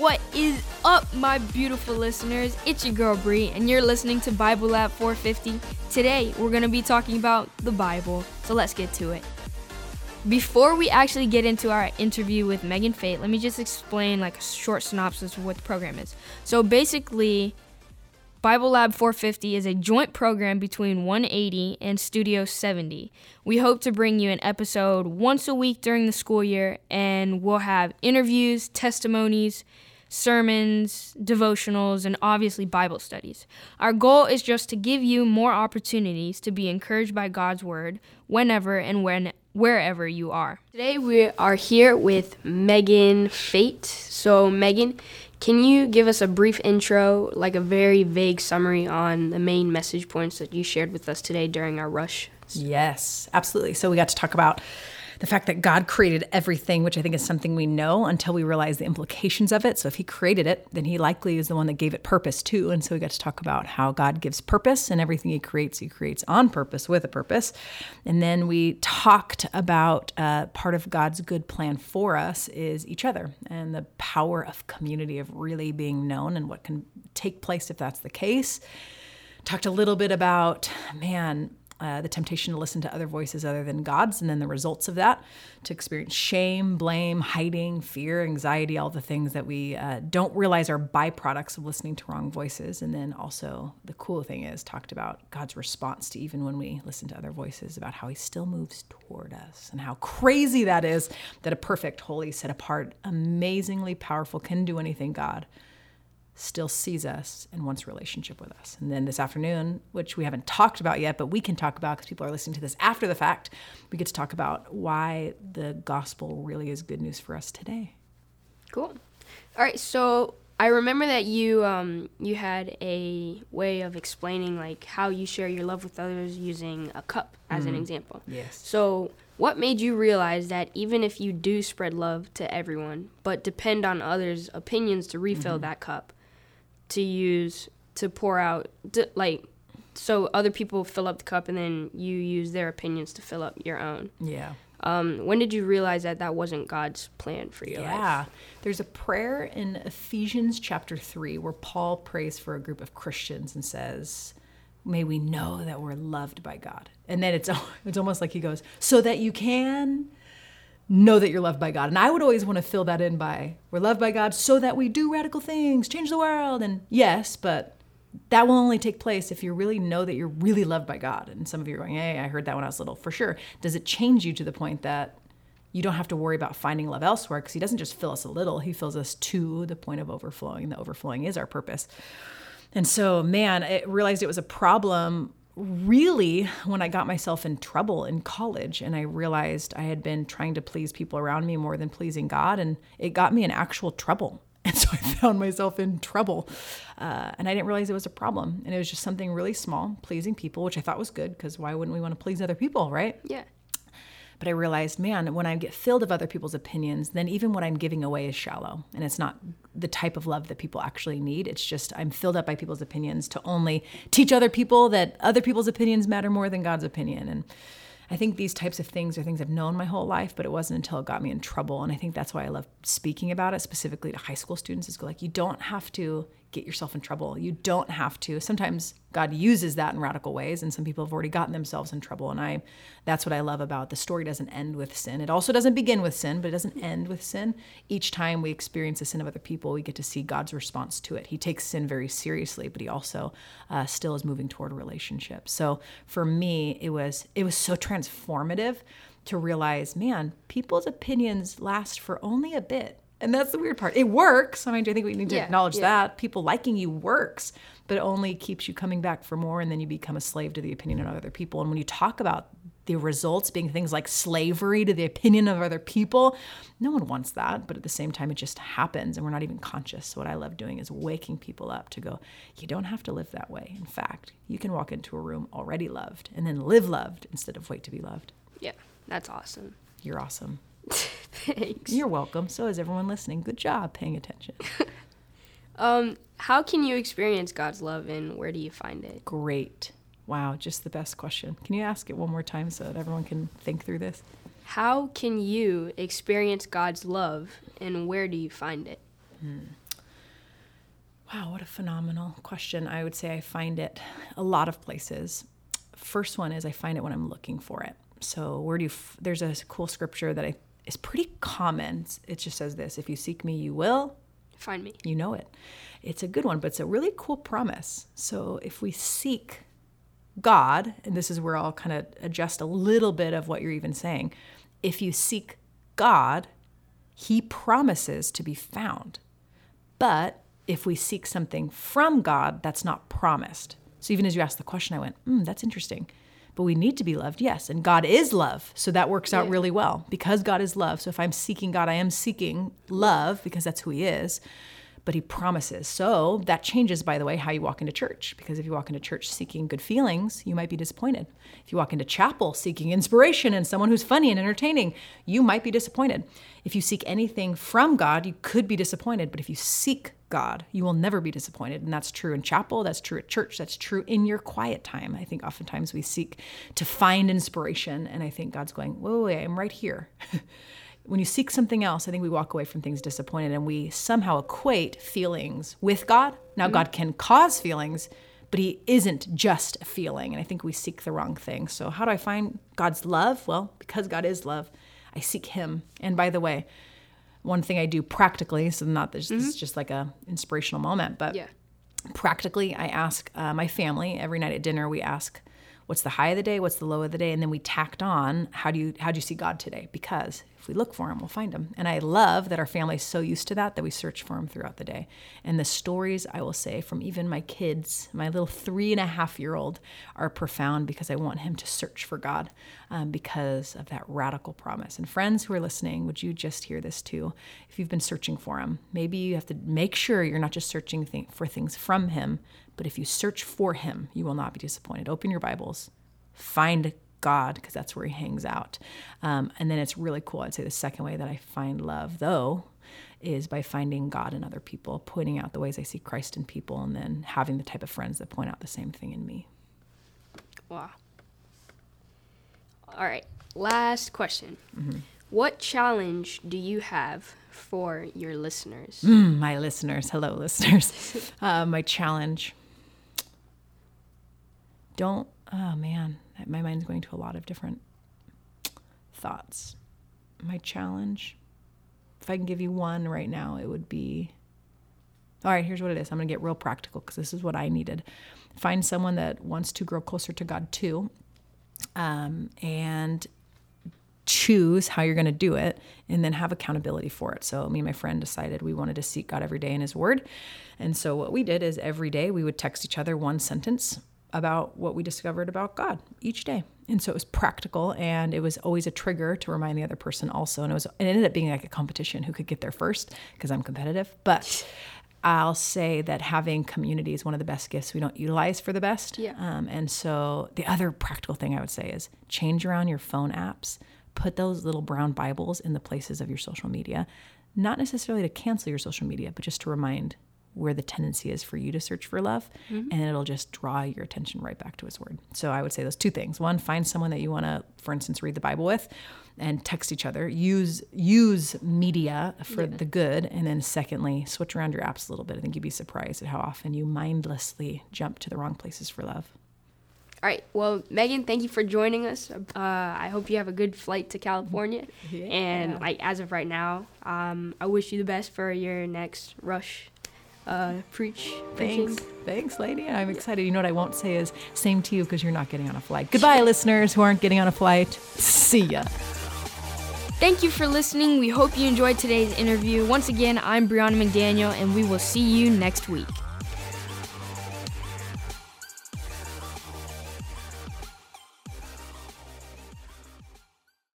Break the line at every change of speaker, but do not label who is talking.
What is up, my beautiful listeners? It's your girl Bree, and you're listening to Bible Lab 450. Today, we're going to be talking about the Bible, so let's get to it. Before we actually get into our interview with Megan Fate, let me just explain like a short synopsis of what the program is. So basically, Bible Lab 450 is a joint program between 180 and Studio 70. We hope to bring you an episode once a week during the school year, and we'll have interviews, testimonies, sermons, devotionals, and obviously Bible studies. Our goal is just to give you more opportunities to be encouraged by God's Word whenever and when wherever you are. Today we are here with Megan Fate. So Megan, can you give us a brief intro, like a very vague summary on the main message points that you shared with us today during our rush?
Yes, absolutely. So we got to talk about the fact that God created everything, which I think is something we know until we realize the implications of it. So if He created it, then He likely is the one that gave it purpose too. And so we got to talk about how God gives purpose and everything He creates, He creates on purpose with a purpose. And then we talked about uh, part of God's good plan for us is each other and the power of community, of really being known and what can take place if that's the case. Talked a little bit about, man, uh, the temptation to listen to other voices other than God's, and then the results of that to experience shame, blame, hiding, fear, anxiety, all the things that we uh, don't realize are byproducts of listening to wrong voices. And then also, the cool thing is, talked about God's response to even when we listen to other voices, about how He still moves toward us and how crazy that is that a perfect, holy, set apart, amazingly powerful, can do anything God still sees us and wants relationship with us. And then this afternoon, which we haven't talked about yet, but we can talk about because people are listening to this after the fact, we get to talk about why the gospel really is good news for us today.
Cool. All right, so I remember that you um, you had a way of explaining like how you share your love with others using a cup as mm-hmm. an example.
Yes.
So what made you realize that even if you do spread love to everyone, but depend on others' opinions to refill mm-hmm. that cup, to use to pour out to, like so other people fill up the cup and then you use their opinions to fill up your own.
Yeah.
Um, when did you realize that that wasn't God's plan for your
yeah. life?
Yeah.
There's a prayer in Ephesians chapter 3 where Paul prays for a group of Christians and says, May we know that we're loved by God. And then it's, it's almost like he goes, So that you can know that you're loved by God. And I would always want to fill that in by we're loved by God so that we do radical things, change the world. And yes, but that will only take place if you really know that you're really loved by God. And some of you are going, hey, I heard that when I was little. For sure. Does it change you to the point that you don't have to worry about finding love elsewhere? Because He doesn't just fill us a little, He fills us to the point of overflowing. And the overflowing is our purpose. And so, man, I realized it was a problem really when I got myself in trouble in college and I realized I had been trying to please people around me more than pleasing God, and it got me in actual trouble. And so I found myself in trouble. Uh, and I didn't realize it was a problem. And it was just something really small, pleasing people, which I thought was good because why wouldn't we want to please other people, right?
Yeah.
But I realized, man, when I get filled of other people's opinions, then even what I'm giving away is shallow. And it's not the type of love that people actually need. It's just I'm filled up by people's opinions to only teach other people that other people's opinions matter more than God's opinion. And I think these types of things are things I've known my whole life, but it wasn't until it got me in trouble. And I think that's why I love speaking about it, specifically to high school students, is go like, you don't have to get yourself in trouble. You don't have to. Sometimes God uses that in radical ways, and some people have already gotten themselves in trouble. And I, that's what I love about the story. Doesn't end with sin. It also doesn't begin with sin, but it doesn't end with sin. Each time we experience the sin of other people, we get to see God's response to it. He takes sin very seriously, but He also uh, still is moving toward a relationship. So for me, it was it was so transformative to realize, man, people's opinions last for only a bit and that's the weird part. It works. I mean, I think we need to yeah, acknowledge yeah. that. People liking you works, but it only keeps you coming back for more, and then you become a slave to the opinion of other people. And when you talk about the results being things like slavery to the opinion of other people, no one wants that. But at the same time, it just happens, and we're not even conscious. So, what I love doing is waking people up to go, you don't have to live that way. In fact, you can walk into a room already loved and then live loved instead of wait to be loved.
Yeah, that's awesome.
You're awesome.
Thanks.
You're welcome. So is everyone listening. Good job paying attention.
um, how can you experience God's love and where do you find it?
Great. Wow, just the best question. Can you ask it one more time so that everyone can think through this?
How can you experience God's love and where do you find it?
Hmm. Wow, what a phenomenal question. I would say I find it a lot of places. First one is I find it when I'm looking for it. So, where do you, f- there's a cool scripture that I, is pretty common. It just says this if you seek me, you will.
Find me.
You know it. It's a good one, but it's a really cool promise. So, if we seek God, and this is where I'll kind of adjust a little bit of what you're even saying. If you seek God, He promises to be found. But if we seek something from God, that's not promised. So even as you asked the question, I went, hmm, that's interesting. But we need to be loved, yes. And God is love. So that works out
Yeah.
really well because God is love. So if I'm seeking God, I am seeking love because that's who He is. But He promises. So that changes, by the way, how you walk into church. Because if you walk into church seeking good feelings, you might be disappointed. If you walk into chapel seeking inspiration and someone who's funny and entertaining, you might be disappointed. If you seek anything from God, you could be disappointed. But if you seek God, you will never be disappointed. And that's true in chapel, that's true at church, that's true in your quiet time. I think oftentimes we seek to find inspiration, and I think God's going, whoa, wait, I'm right here. when you seek something else, I think we walk away from things disappointed and we somehow equate feelings with God. Now, God can cause feelings, but He isn't just a feeling. And I think we seek the wrong thing. So, how do I find God's love? Well, because God is love, I seek Him. And by the way, one thing I do practically, so not this, this is just like a inspirational moment, but
Yeah.
practically i ask uh, my family every night at dinner we ask what's the high of the day what's the low of the day and then we tacked on how do you how do you see god today because if we look for him we'll find him and i love that our family is so used to that that we search for him throughout the day. And the stories i will say from even my kids my little three and a half year old are profound because i want him to search for god um, because of that radical promise. And friends who are listening would you just hear this too? If you've been searching for him maybe you have to make sure you're not just searching th- for things from him but if you search for him, you will not be disappointed. Open your Bibles, find God, because that's where he hangs out. Um, and then it's really cool. I'd say the second way that I find love, though, is by finding God in other people, pointing out the ways I see Christ in people, and then having the type of friends that point out the same thing in me.
Wow. All right. Last question.
Mm-hmm.
What challenge do you have for your listeners?
Mm, my listeners, hello, listeners. uh, my challenge. Don't, oh man, my mind's going to a lot of different thoughts. My challenge, if I can give you one right now, it would be all right, here's what it is. I'm going to get real practical because this is what I needed. Find someone that wants to grow closer to God too, um, and choose how you're going to do it, and then have accountability for it. So, me and my friend decided we wanted to seek God every day in His Word. And so, what we did is every day we would text each other one sentence about what we discovered about God each day. And so it was practical and it was always a trigger to remind the other person also. And it was it ended up being like a competition who could get there first because I'm competitive. But I'll say that having community is one of the best gifts we don't utilize for the best.
Yeah.
Um, and so the other practical thing I would say is change around your phone apps. Put those little brown Bibles in the places of your social media, not necessarily to cancel your social media, but just to remind where the tendency is for you to search for love, and it'll just draw your attention right back to His Word. So I would say those two things: one, find someone that you want to, for instance, read the Bible with, and text each other. Use use media for the good, and then secondly, switch around your apps a little bit. I think you'd be surprised at how often you mindlessly jump to the wrong places for love.
All right. Well, Megan, thank you for joining us. Uh, I hope you have a good flight to California.
Yeah.
And like as of right now, um, I wish you the best for your next rush. Uh, preach. preaching.
Thanks. Thanks, lady. I'm excited. You know what I won't say is same to you because you're not getting on a flight. Goodbye, listeners who aren't getting on a flight. See ya.
Thank you for listening. We hope you enjoyed today's interview. Once again, I'm Brianna McDaniel, and we will see you next week.